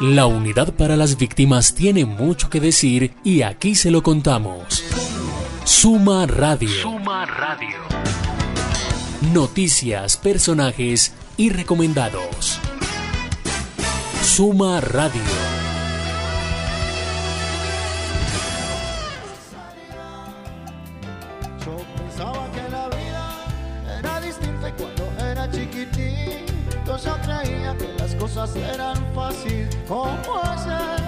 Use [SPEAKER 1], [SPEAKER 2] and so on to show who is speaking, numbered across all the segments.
[SPEAKER 1] La unidad para las víctimas tiene mucho que decir y aquí se lo contamos. Suma Radio. Suma Radio. Noticias, personajes y recomendados. Suma Radio.
[SPEAKER 2] ¿Cómo hacer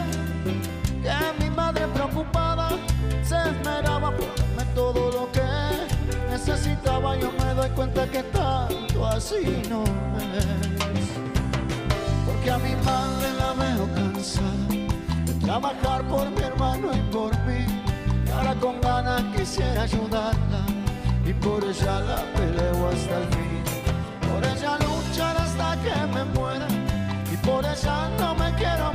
[SPEAKER 2] que mi madre preocupada se esmeraba por darme todo lo que necesitaba? Yo me doy cuenta que tanto así no es. Porque a mi madre la veo cansada de trabajar por mi hermano y por mí. Y ahora con ganas quisiera ayudarla y por ella la peleo hasta el fin. Por ella luchar hasta que me muera ella no me quiero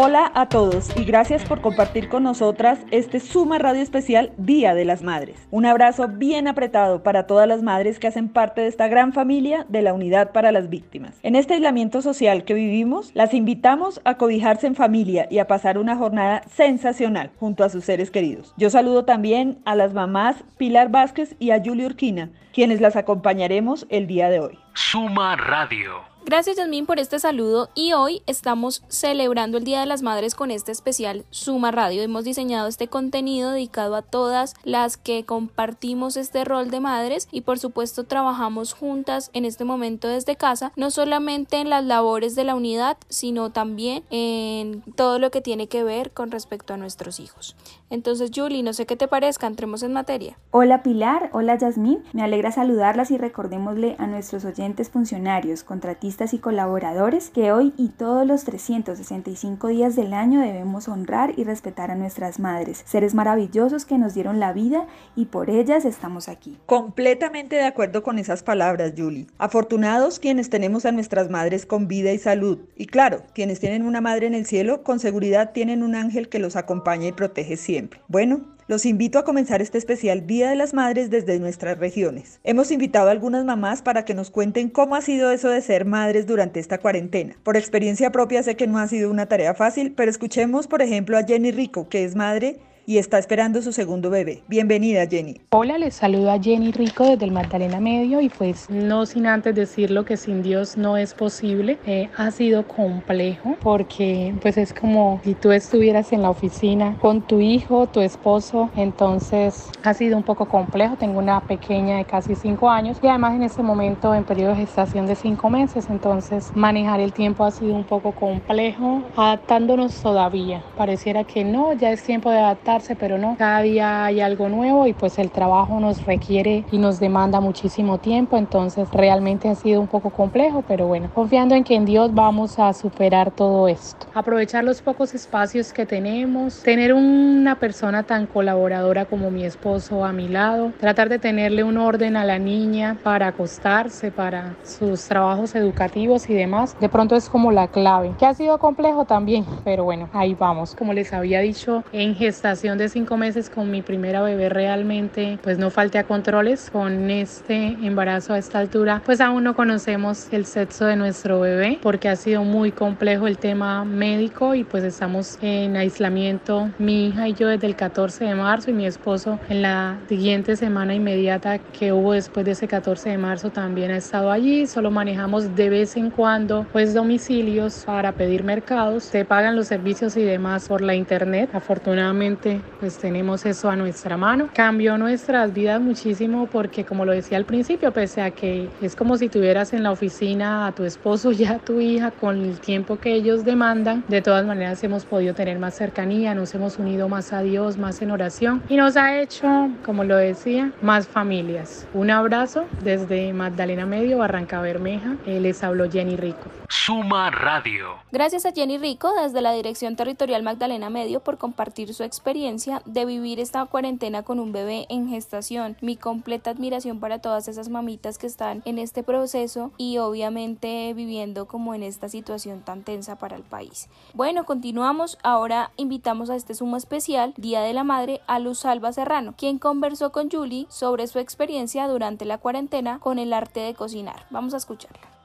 [SPEAKER 3] Hola a todos y gracias por compartir con nosotras este Suma Radio Especial Día de las Madres. Un abrazo bien apretado para todas las madres que hacen parte de esta gran familia de la Unidad para las Víctimas. En este aislamiento social que vivimos, las invitamos a cobijarse en familia y a pasar una jornada sensacional junto a sus seres queridos. Yo saludo también a las mamás Pilar Vázquez y a Julia Urquina, quienes las acompañaremos el día de hoy.
[SPEAKER 1] Suma Radio.
[SPEAKER 4] Gracias Yasmín por este saludo y hoy estamos celebrando el Día de las Madres con este especial Suma Radio. Hemos diseñado este contenido dedicado a todas las que compartimos este rol de madres y por supuesto trabajamos juntas en este momento desde casa, no solamente en las labores de la unidad, sino también en todo lo que tiene que ver con respecto a nuestros hijos. Entonces Julie, no sé qué te parezca, entremos en materia.
[SPEAKER 5] Hola Pilar, hola Yasmín, me alegra saludarlas y recordémosle a nuestros oyentes funcionarios, contratistas y colaboradores que hoy y todos los 365 días del año debemos honrar y respetar a nuestras madres, seres maravillosos que nos dieron la vida y por ellas estamos aquí.
[SPEAKER 3] Completamente de acuerdo con esas palabras, Julie. Afortunados quienes tenemos a nuestras madres con vida y salud. Y claro, quienes tienen una madre en el cielo, con seguridad tienen un ángel que los acompaña y protege siempre. Bueno, los invito a comenzar este especial Día de las Madres desde nuestras regiones. Hemos invitado a algunas mamás para que nos cuenten cómo ha sido eso de ser madres durante esta cuarentena. Por experiencia propia sé que no ha sido una tarea fácil, pero escuchemos por ejemplo a Jenny Rico, que es madre y está esperando su segundo bebé. Bienvenida, Jenny.
[SPEAKER 6] Hola, les saludo a Jenny Rico desde el Magdalena Medio y pues no sin antes decirlo que sin Dios no es posible. Eh, ha sido complejo porque pues es como si tú estuvieras en la oficina con tu hijo, tu esposo, entonces ha sido un poco complejo. Tengo una pequeña de casi cinco años y además en este momento en periodo de gestación de cinco meses, entonces manejar el tiempo ha sido un poco complejo, adaptándonos todavía. Pareciera que no, ya es tiempo de adaptar pero no, cada día hay algo nuevo y pues el trabajo nos requiere y nos demanda muchísimo tiempo, entonces realmente ha sido un poco complejo, pero bueno, confiando en que en Dios vamos a superar todo esto. Aprovechar los pocos espacios que tenemos, tener una persona tan colaboradora como mi esposo a mi lado, tratar de tenerle un orden a la niña para acostarse, para sus trabajos educativos y demás, de pronto es como la clave, que ha sido complejo también, pero bueno, ahí vamos. Como les había dicho, en gestación de cinco meses con mi primera bebé realmente pues no falte a controles. Con este embarazo a esta altura pues aún no conocemos el sexo de nuestro bebé porque ha sido muy complejo el tema médico y pues estamos en aislamiento mi hija y yo desde el 14 de marzo y mi esposo en la siguiente semana inmediata que hubo después de ese 14 de marzo también ha estado allí. Solo manejamos de vez en cuando pues domicilios para pedir mercados. Se pagan los servicios y demás por la internet. Afortunadamente pues tenemos eso a nuestra mano. Cambió nuestras vidas muchísimo porque como lo decía al principio, pese a que es como si tuvieras en la oficina a tu esposo y a tu hija con el tiempo que ellos demandan, de todas maneras hemos podido tener más cercanía, nos hemos unido más a Dios, más en oración y nos ha hecho, como lo decía, más familias. Un abrazo desde Magdalena Medio, Barranca Bermeja. Eh, les habló Jenny Rico.
[SPEAKER 1] Suma Radio.
[SPEAKER 4] Gracias a Jenny Rico desde la Dirección Territorial Magdalena Medio por compartir su experiencia de vivir esta cuarentena con un bebé en gestación. Mi completa admiración para todas esas mamitas que están en este proceso y obviamente viviendo como en esta situación tan tensa para el país. Bueno, continuamos. Ahora invitamos a este sumo especial, Día de la Madre, a Luz Alba Serrano, quien conversó con Julie sobre su experiencia durante la cuarentena con el arte de cocinar. Vamos a escucharla.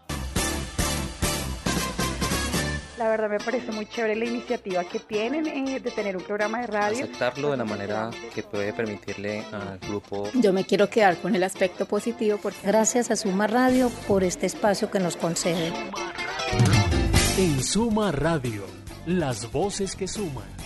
[SPEAKER 7] La verdad me parece muy chévere la iniciativa que tienen eh, de tener un programa de radio.
[SPEAKER 8] Aceptarlo de la manera que puede permitirle al grupo.
[SPEAKER 9] Yo me quiero quedar con el aspecto positivo porque gracias a Suma Radio por este espacio que nos concede.
[SPEAKER 1] En Suma Radio, las voces que suman.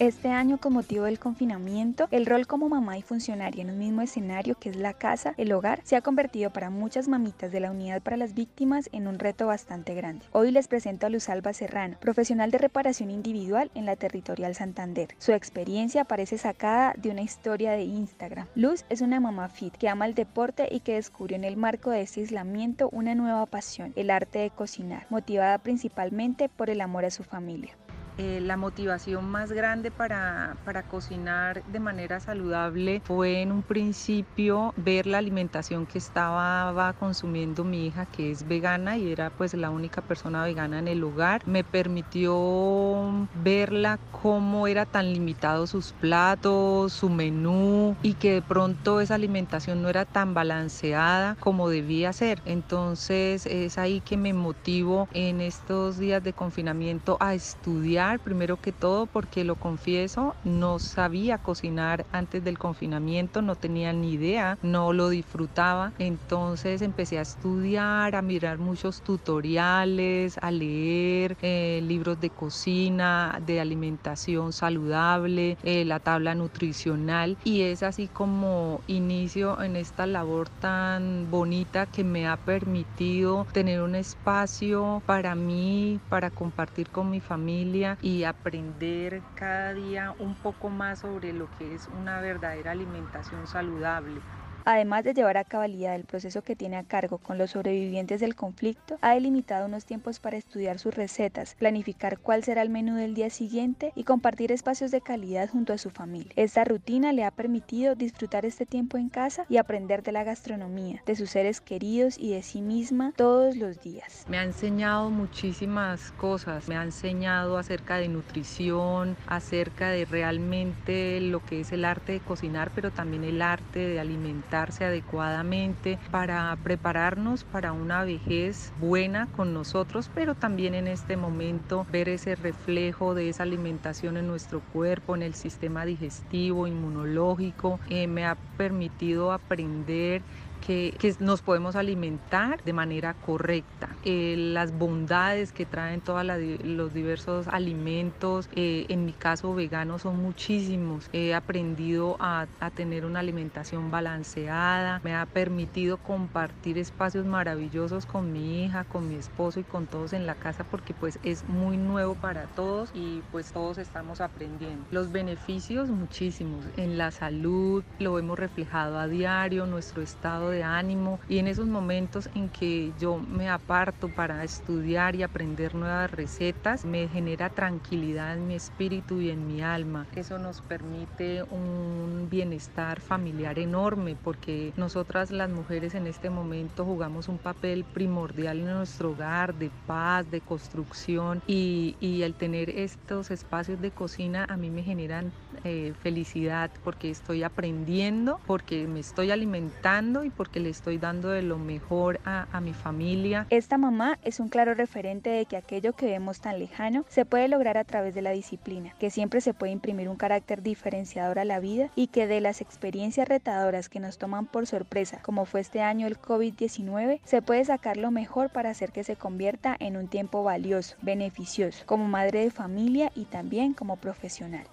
[SPEAKER 5] Este año, con motivo del confinamiento, el rol como mamá y funcionaria en un mismo escenario que es la casa, el hogar, se ha convertido para muchas mamitas de la Unidad para las Víctimas en un reto bastante grande. Hoy les presento a Luz Alba Serrano, profesional de reparación individual en la Territorial Santander. Su experiencia parece sacada de una historia de Instagram. Luz es una mamá fit que ama el deporte y que descubrió en el marco de este aislamiento una nueva pasión, el arte de cocinar, motivada principalmente por el amor a su familia.
[SPEAKER 10] Eh, la motivación más grande para, para, cocinar de manera saludable fue en un principio ver la alimentación que estaba consumiendo mi hija que es vegana y era pues la única persona vegana en el hogar. Me permitió verla cómo era tan limitado sus platos, su menú y que de pronto esa alimentación no era tan balanceada como debía ser. Entonces es ahí que me motivo en estos días de confinamiento a estudiar primero que todo porque lo confieso, no sabía cocinar antes del confinamiento, no tenía ni idea, no lo disfrutaba. Entonces empecé a estudiar, a mirar muchos tutoriales, a leer eh, libros de cocina, de alimentación saludable, eh, la tabla nutricional y es así como inicio en esta labor tan bonita que me ha permitido tener un espacio para mí, para compartir con mi familia y aprender cada día un poco más sobre lo que es una verdadera alimentación saludable.
[SPEAKER 5] Además de llevar a cabalidad el proceso que tiene a cargo con los sobrevivientes del conflicto, ha delimitado unos tiempos para estudiar sus recetas, planificar cuál será el menú del día siguiente y compartir espacios de calidad junto a su familia. Esta rutina le ha permitido disfrutar este tiempo en casa y aprender de la gastronomía, de sus seres queridos y de sí misma todos los días.
[SPEAKER 10] Me ha enseñado muchísimas cosas, me ha enseñado acerca de nutrición, acerca de realmente lo que es el arte de cocinar, pero también el arte de alimentar adecuadamente para prepararnos para una vejez buena con nosotros, pero también en este momento ver ese reflejo de esa alimentación en nuestro cuerpo, en el sistema digestivo, inmunológico, eh, me ha permitido aprender que, nos podemos alimentar de manera correcta, eh, las bondades que traen todos los diversos alimentos, eh, en mi caso vegano son muchísimos, he aprendido a, a tener una alimentación balanceada, me ha permitido compartir espacios maravillosos con mi hija, con mi esposo y con todos en la casa porque pues es muy nuevo para todos y pues todos estamos aprendiendo. Los beneficios muchísimos. En la salud, lo hemos reflejado a diario, nuestro estado de ánimo y en esos momentos en que yo me aparto para estudiar y aprender nuevas recetas, me genera tranquilidad en mi espíritu y en mi alma. Eso nos permite un bienestar familiar enorme porque nosotras las mujeres en este momento jugamos un papel primordial en nuestro hogar de paz, de construcción y, y el tener estos espacios de cocina a mí me generan eh, felicidad porque estoy aprendiendo, porque me estoy alimentando y porque le estoy dando de lo mejor a, mi familia.
[SPEAKER 5] Esta mamá es un claro referente de que aquello que vemos tan lejano se puede lograr a través de la disciplina, que siempre se puede imprimir un carácter diferenciador a la vida y que de las experiencias retadoras que nos toman por sorpresa, como fue este año el COVID-19, se puede sacar lo mejor para hacer que se convierta en un tiempo valioso, beneficioso, como madre de familia y también como profesional.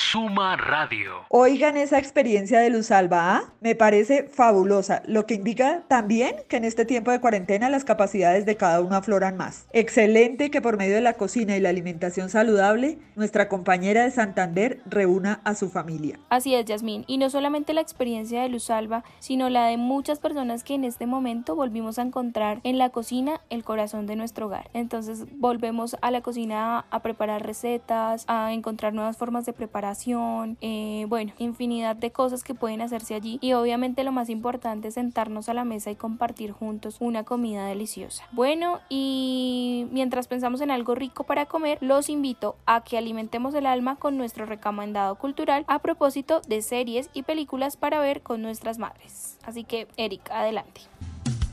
[SPEAKER 1] Suma Radio.
[SPEAKER 3] Oigan esa experiencia de Luz Alba, ¿ah? me parece fabulosa, lo que indica también que en este tiempo de cuarentena las capacidades de cada uno afloran más. Excelente que por medio de la cocina y la alimentación saludable, nuestra compañera de Santander reúna a su familia.
[SPEAKER 4] Así es, Yasmín, y no solamente la experiencia de Luz Alba, sino la de muchas personas que en este momento volvimos a encontrar en la cocina el corazón de nuestro hogar. Entonces volvemos a la cocina a preparar recetas, a encontrar nuevas formas de preparar eh, bueno, infinidad de cosas que pueden hacerse allí y obviamente lo más importante es sentarnos a la mesa y compartir juntos una comida deliciosa. Bueno, y mientras pensamos en algo rico para comer, los invito a que alimentemos el alma con nuestro recomendado cultural a propósito de series y películas para ver con nuestras madres. Así que, Eric, adelante.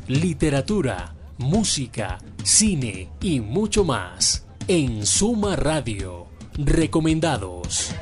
[SPEAKER 1] Literatura, música, cine y mucho más en Suma Radio. Recomendados.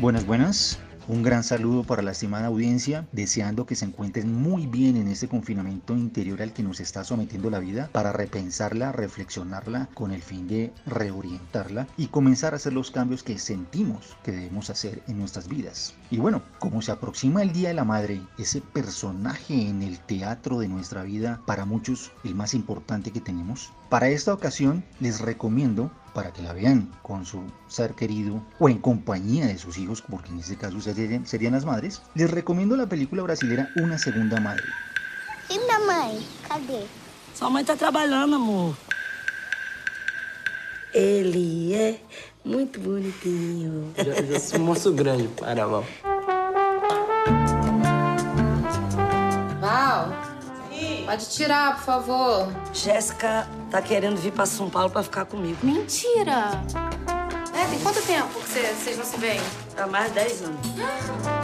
[SPEAKER 11] Buenas, buenas. Un gran saludo para la estimada audiencia, deseando que se encuentren muy bien en este confinamiento interior al que nos está sometiendo la vida, para repensarla, reflexionarla con el fin de reorientarla y comenzar a hacer los cambios que sentimos que debemos hacer en nuestras vidas. Y bueno, como se aproxima el Día de la Madre, ese personaje en el teatro de nuestra vida, para muchos el más importante que tenemos, para esta ocasión les recomiendo para que la vean con su ser querido o en compañía de sus hijos, porque en este caso serían, serían las madres, les recomiendo la película brasilera Una Segunda Madre.
[SPEAKER 12] E minha mãe? Cadê?
[SPEAKER 13] Sua mãe tá trabalhando, amor. Ele é muito bonitinho.
[SPEAKER 14] Já, já sou moço grande para
[SPEAKER 15] pode tirar, por favor.
[SPEAKER 13] Jéssica tá querendo vir pra São Paulo pra ficar comigo.
[SPEAKER 15] Mentira! É, tem quanto tempo que cê- vocês não se veem?
[SPEAKER 13] Há mais de 10 anos.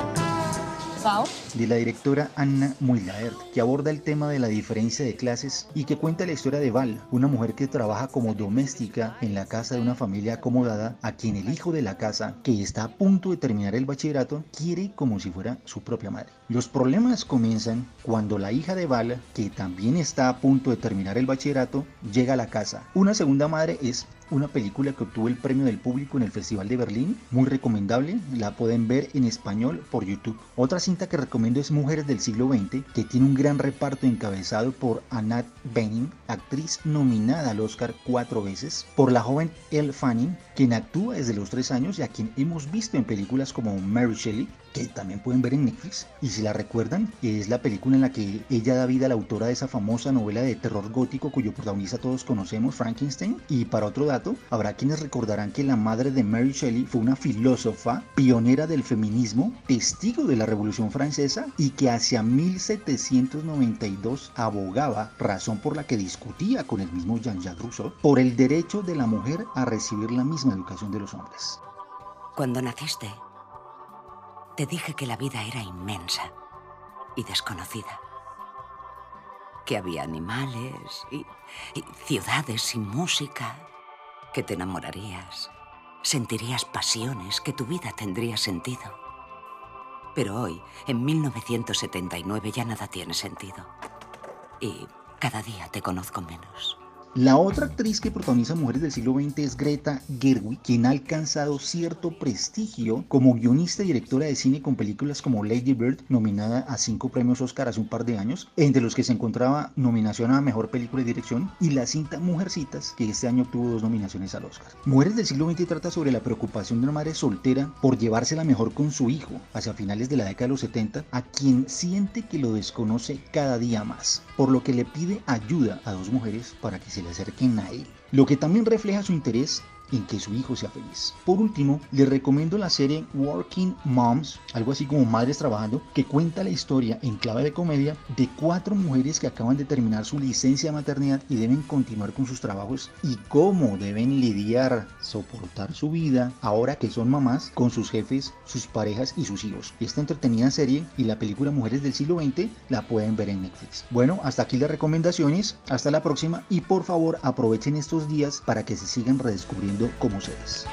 [SPEAKER 11] De la directora Anna Muylaert, que aborda el tema de la diferencia de clases y que cuenta la historia de Val, una mujer que trabaja como doméstica en la casa de una familia acomodada, a quien el hijo de la casa, que está a punto de terminar el bachillerato, quiere como si fuera su propia madre. Los problemas comienzan cuando la hija de Val, que también está a punto de terminar el bachillerato, llega a la casa. Una segunda madre es una película que obtuvo el premio del público en el Festival de Berlín, muy recomendable, la pueden ver en español por YouTube. Otra que recomiendo es Mujeres del siglo XX, que tiene un gran reparto encabezado por Annette Bening, actriz nominada al Oscar cuatro veces, por la joven Elle Fanning, quien actúa desde los tres años y a quien hemos visto en películas como Mary Shelley, que también pueden ver en Netflix. Y si la recuerdan, es la película en la que ella da vida a la autora de esa famosa novela de terror gótico cuyo protagonista todos conocemos, Frankenstein. Y para otro dato, habrá quienes recordarán que la madre de Mary Shelley fue una filósofa, pionera del feminismo, testigo de la Revolución Francesa y que hacia 1792 abogaba, razón por la que discutía con el mismo Jean-Jacques Rousseau, por el derecho de la mujer a recibir la misma educación de los hombres.
[SPEAKER 16] Cuando naciste, te dije que la vida era inmensa y desconocida. Que había animales y, ciudades y música. Que te enamorarías. Sentirías pasiones, que tu vida tendría sentido. Pero hoy, en 1979, ya nada tiene sentido. Y cada día te conozco menos.
[SPEAKER 11] La otra actriz que protagoniza Mujeres del siglo XX es Greta Gerwig, quien ha alcanzado cierto prestigio como guionista y directora de cine con películas como Lady Bird, nominada a cinco premios Oscar hace un par de años, entre los que se encontraba nominación a Mejor Película y Dirección, y la cinta Mujercitas, que este año obtuvo dos nominaciones al Oscar. Mujeres del siglo XX trata sobre la preocupación de una madre soltera por llevársela mejor con su hijo hacia finales de la década de los 70, a quien siente que lo desconoce cada día más, por lo que le pide ayuda a dos mujeres para que se acerquen a él, lo que también refleja su interés en que su hijo sea feliz. Por último, les recomiendo la serie Working Moms, algo así como Madres Trabajando, que cuenta la historia en clave de comedia de cuatro mujeres que acaban de terminar su licencia de maternidad y deben continuar con sus trabajos y cómo deben lidiar, soportar su vida ahora que son mamás con sus jefes, sus parejas y sus hijos. Esta entretenida serie y la película Mujeres del siglo XX la pueden ver en Netflix. Bueno, hasta aquí las recomendaciones, hasta la próxima y por favor aprovechen estos días para que se sigan redescubriendo como seres.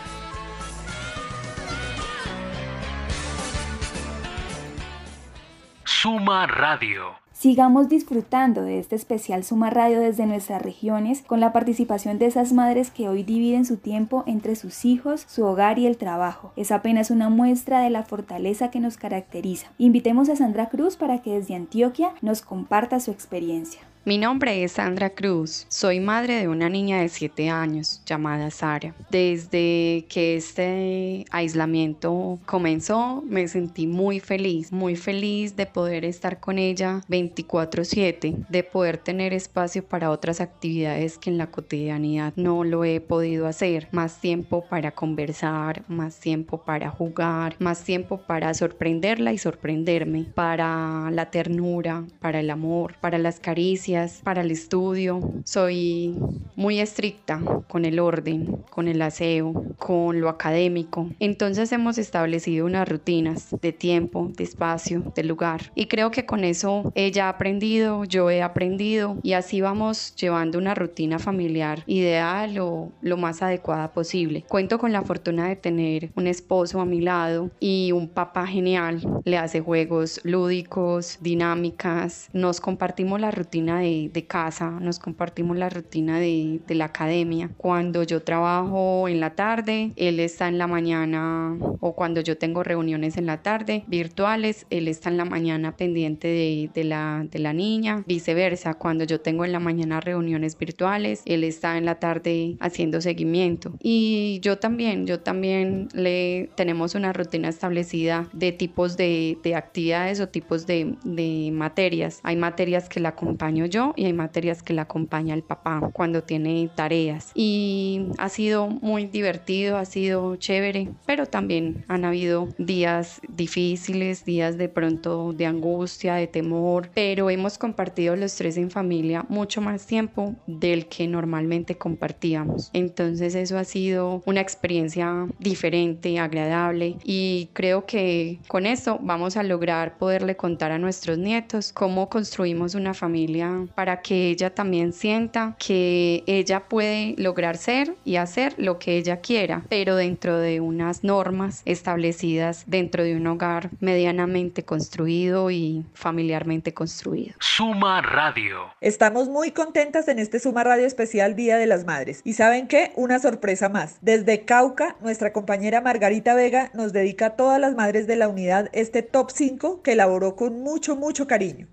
[SPEAKER 1] Suma Radio.
[SPEAKER 5] Sigamos disfrutando de este especial Suma Radio desde nuestras regiones con la participación de esas madres que hoy dividen su tiempo entre sus hijos, su hogar y el trabajo. Es apenas una muestra de la fortaleza que nos caracteriza. Invitemos a Sandra Cruz para que desde Antioquia nos comparta su experiencia.
[SPEAKER 17] Mi nombre es Sandra Cruz. Soy madre de una niña de 7 años llamada Sara. Desde que este aislamiento comenzó, me sentí muy feliz, muy feliz de poder estar con ella 24/7, de poder tener espacio para otras actividades que en la cotidianidad no lo he podido hacer. Más tiempo para conversar, más tiempo para jugar, más tiempo para sorprenderla y sorprenderme, para la ternura, para el amor, para las caricias para el estudio. Soy muy estricta con el orden, con el aseo, con lo académico. Entonces hemos establecido unas rutinas de tiempo, de espacio, de lugar. Y creo que con eso ella ha aprendido, yo he aprendido y así vamos llevando una rutina familiar ideal o lo más adecuada posible. Cuento con la fortuna de tener un esposo a mi lado y un papá genial. Le hace juegos lúdicos, dinámicas. Nos compartimos la rutina de, casa, nos compartimos la rutina de, la academia. Cuando yo trabajo en la tarde, él está en la mañana o cuando yo tengo reuniones en la tarde virtuales, él está en la mañana pendiente de, la, niña. Viceversa, cuando yo tengo en la mañana reuniones virtuales, él está en la tarde haciendo seguimiento. Y yo también, yo también le tenemos una rutina establecida de tipos de, de actividades o tipos de, de materias. Hay materias que la acompaño yo y hay materias que la acompaña el papá cuando tiene tareas. Y ha sido muy divertido, ha sido chévere, pero también han habido días difíciles, días de pronto de angustia, de temor, pero hemos compartido los tres en familia mucho más tiempo del que normalmente compartíamos. Entonces eso ha sido una experiencia diferente, agradable y creo que con esto vamos a lograr poderle contar a nuestros nietos cómo construimos una familia para que ella también sienta que ella puede lograr ser y hacer lo que ella quiera, pero dentro de unas normas establecidas dentro de un hogar medianamente construido y familiarmente construido.
[SPEAKER 1] Suma Radio.
[SPEAKER 3] Estamos muy contentas en este Suma Radio especial Día de las Madres. Y saben qué, una sorpresa más. Desde Cauca, nuestra compañera Margarita Vega nos dedica a todas las madres de la unidad este top 5 que elaboró con mucho, mucho cariño.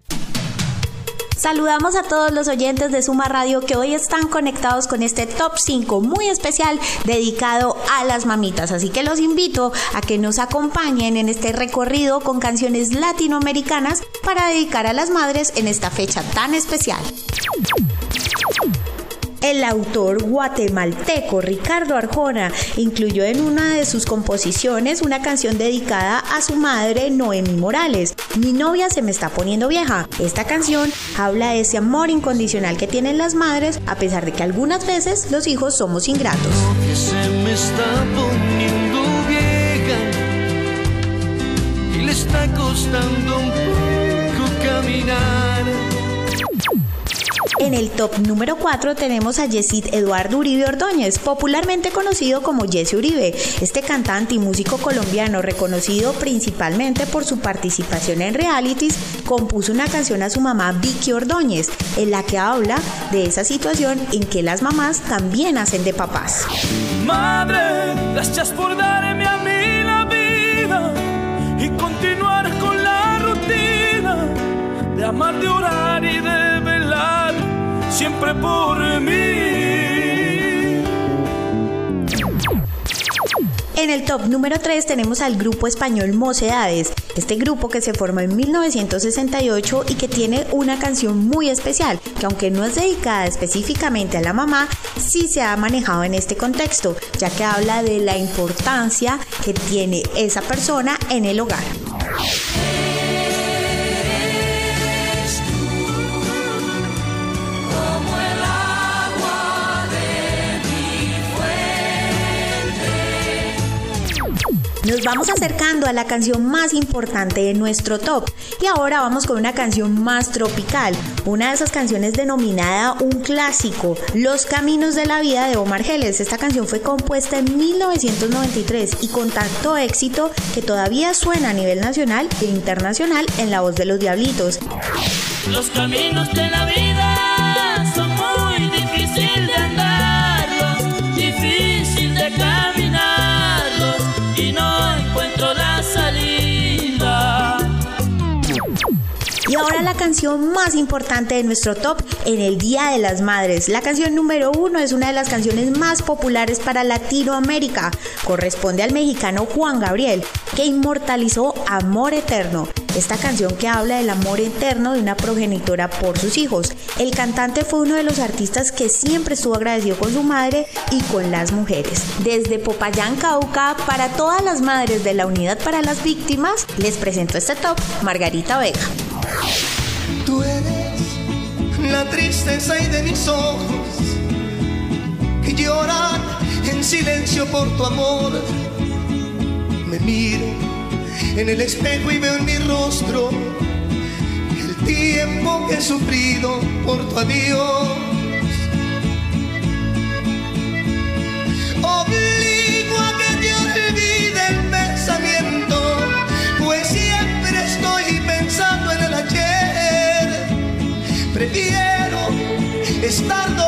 [SPEAKER 18] Saludamos a todos los oyentes de Suma Radio que hoy están conectados con este top 5 muy especial dedicado a las mamitas. Así que los invito a que nos acompañen en este recorrido con canciones latinoamericanas para dedicar a las madres en esta fecha tan especial. El autor guatemalteco Ricardo Arjona incluyó en una de sus composiciones una canción dedicada a su madre Noemi Morales. Mi novia se me está poniendo vieja. Esta canción habla de ese amor incondicional que tienen las madres a pesar de que algunas veces los hijos somos ingratos.
[SPEAKER 2] se me está poniendo vieja y le está costando un poco caminar.
[SPEAKER 18] En el top número 4 tenemos a Yesid Eduardo Uribe Ordóñez, popularmente conocido como Jesse Uribe. Este cantante y músico colombiano, reconocido principalmente por su participación en realities, compuso una canción a su mamá Vicky Ordóñez, en la que habla de esa situación en que las mamás también hacen de papás.
[SPEAKER 2] Madre, gracias por darme a mí la vida y continuar con la rutina de amar, de orar y de siempre por mí.
[SPEAKER 18] En el top número 3 tenemos al grupo español Mocedades, este grupo que se formó en 1968 y que tiene una canción muy especial, que aunque no es dedicada específicamente a la mamá, sí se ha manejado en este contexto, ya que habla de la importancia que tiene esa persona en el hogar. Nos vamos acercando a la canción más importante de nuestro top y ahora vamos con una canción más tropical, una de esas canciones denominada un clásico, Los Caminos de la Vida de Omar Geles. Esta canción fue compuesta en 1993 y con tanto éxito que todavía suena a nivel nacional e internacional en la voz de los Diablitos.
[SPEAKER 2] Los caminos de la vida
[SPEAKER 18] canción más importante de nuestro top en el Día de las Madres. La canción número uno es una de las canciones más populares para Latinoamérica. Corresponde al mexicano Juan Gabriel, que inmortalizó Amor Eterno. Esta canción que habla del amor eterno de una progenitora por sus hijos. El cantante fue uno de los artistas que siempre estuvo agradecido con su madre y con las mujeres. Desde Popayán, Cauca, para todas las madres de la Unidad para las Víctimas, les presento este top, Margarita Vega.
[SPEAKER 19] La tristeza y de mis ojos que lloran en silencio por tu amor. Me miro en el espejo y veo en mi rostro el tiempo que he sufrido por tu adiós. Prefiero estar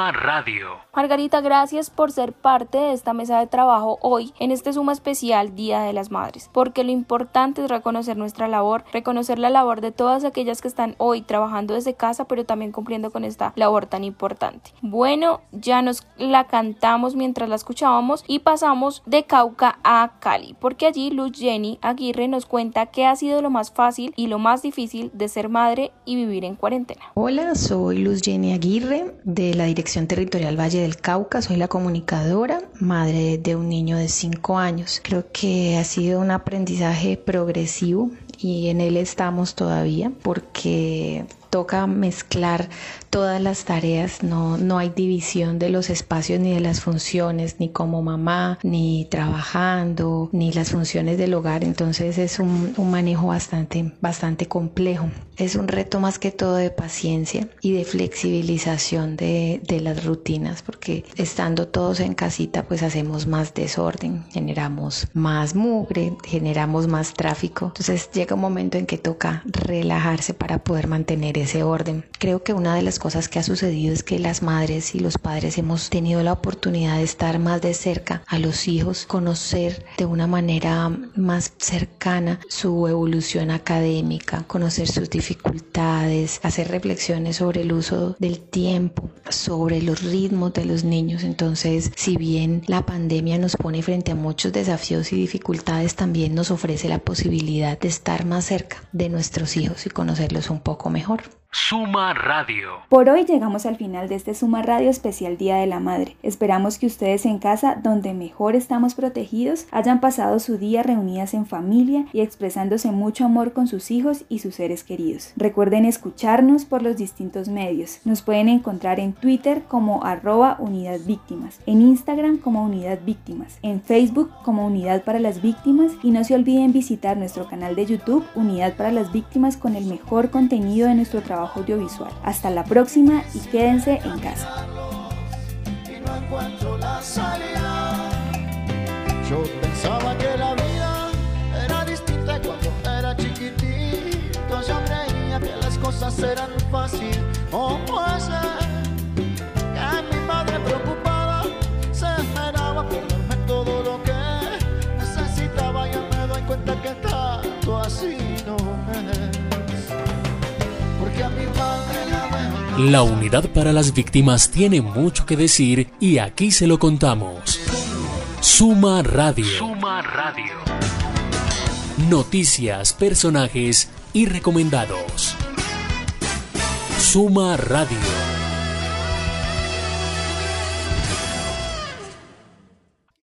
[SPEAKER 1] Suma Radio.
[SPEAKER 4] Margarita, gracias por ser parte de esta mesa de trabajo hoy en este Suma especial Día de las Madres, porque lo importante es reconocer nuestra labor, reconocer la labor de todas aquellas que están hoy trabajando desde casa, pero también cumpliendo con esta labor tan importante. Bueno, ya nos la cantamos mientras la escuchábamos y pasamos de Cauca a Cali, porque allí Luz Jenny Aguirre nos cuenta qué ha sido lo más fácil y lo más difícil de ser madre y vivir en cuarentena.
[SPEAKER 20] Hola, soy Luz Jenny Aguirre de la Dirección Territorial Valle del Cauca, soy la comunicadora, madre de un niño de 5 años. Creo que ha sido un aprendizaje progresivo y en él estamos todavía porque toca mezclar todas las tareas, no, no hay división de los espacios ni de las funciones, ni como mamá, ni trabajando, ni las funciones del hogar, entonces es un, un manejo bastante, bastante complejo. Es un reto más que todo de paciencia y de flexibilización de, de las rutinas, porque estando todos en casita pues hacemos más desorden, generamos más mugre, generamos más tráfico, entonces llega un momento en que toca relajarse para poder mantener ese orden. Creo que una de las cosas que ha sucedido es que las madres y los padres hemos tenido la oportunidad de estar más de cerca a los hijos, conocer de una manera más cercana su evolución académica, conocer sus dificultades, hacer reflexiones sobre el uso del tiempo, sobre los ritmos de los niños. Entonces, si bien la pandemia nos pone frente a muchos desafíos y dificultades, también nos ofrece la posibilidad de estar más cerca de nuestros hijos y conocerlos un poco mejor.
[SPEAKER 1] Suma Radio.
[SPEAKER 5] Por hoy llegamos al final de este Suma Radio especial Día de la Madre. Esperamos que ustedes en casa, donde mejor estamos protegidos, hayan pasado su día reunidas en familia y expresándose mucho amor con sus hijos y sus seres queridos. Recuerden escucharnos por los distintos medios. Nos pueden encontrar en Twitter como arroba unidad víctimas, en Instagram como unidad víctimas, en Facebook como unidad para las víctimas y no se olviden visitar nuestro canal de YouTube Unidad para las Víctimas con el mejor contenido de nuestro trabajo audiovisual. Hasta la próxima y quédense en casa.
[SPEAKER 2] Yo pensaba que la vida era distinta cuando era chiquitito. Yo creía que las cosas eran fáciles. ¿Cómo ser que mi madre preocupada se esmeraba por darme todo lo que necesitaba? Ya me doy cuenta que tanto así
[SPEAKER 1] la Unidad para las Víctimas tiene mucho que decir y aquí se lo contamos. Suma Radio. Suma Radio. Noticias, personajes y recomendados. Suma Radio.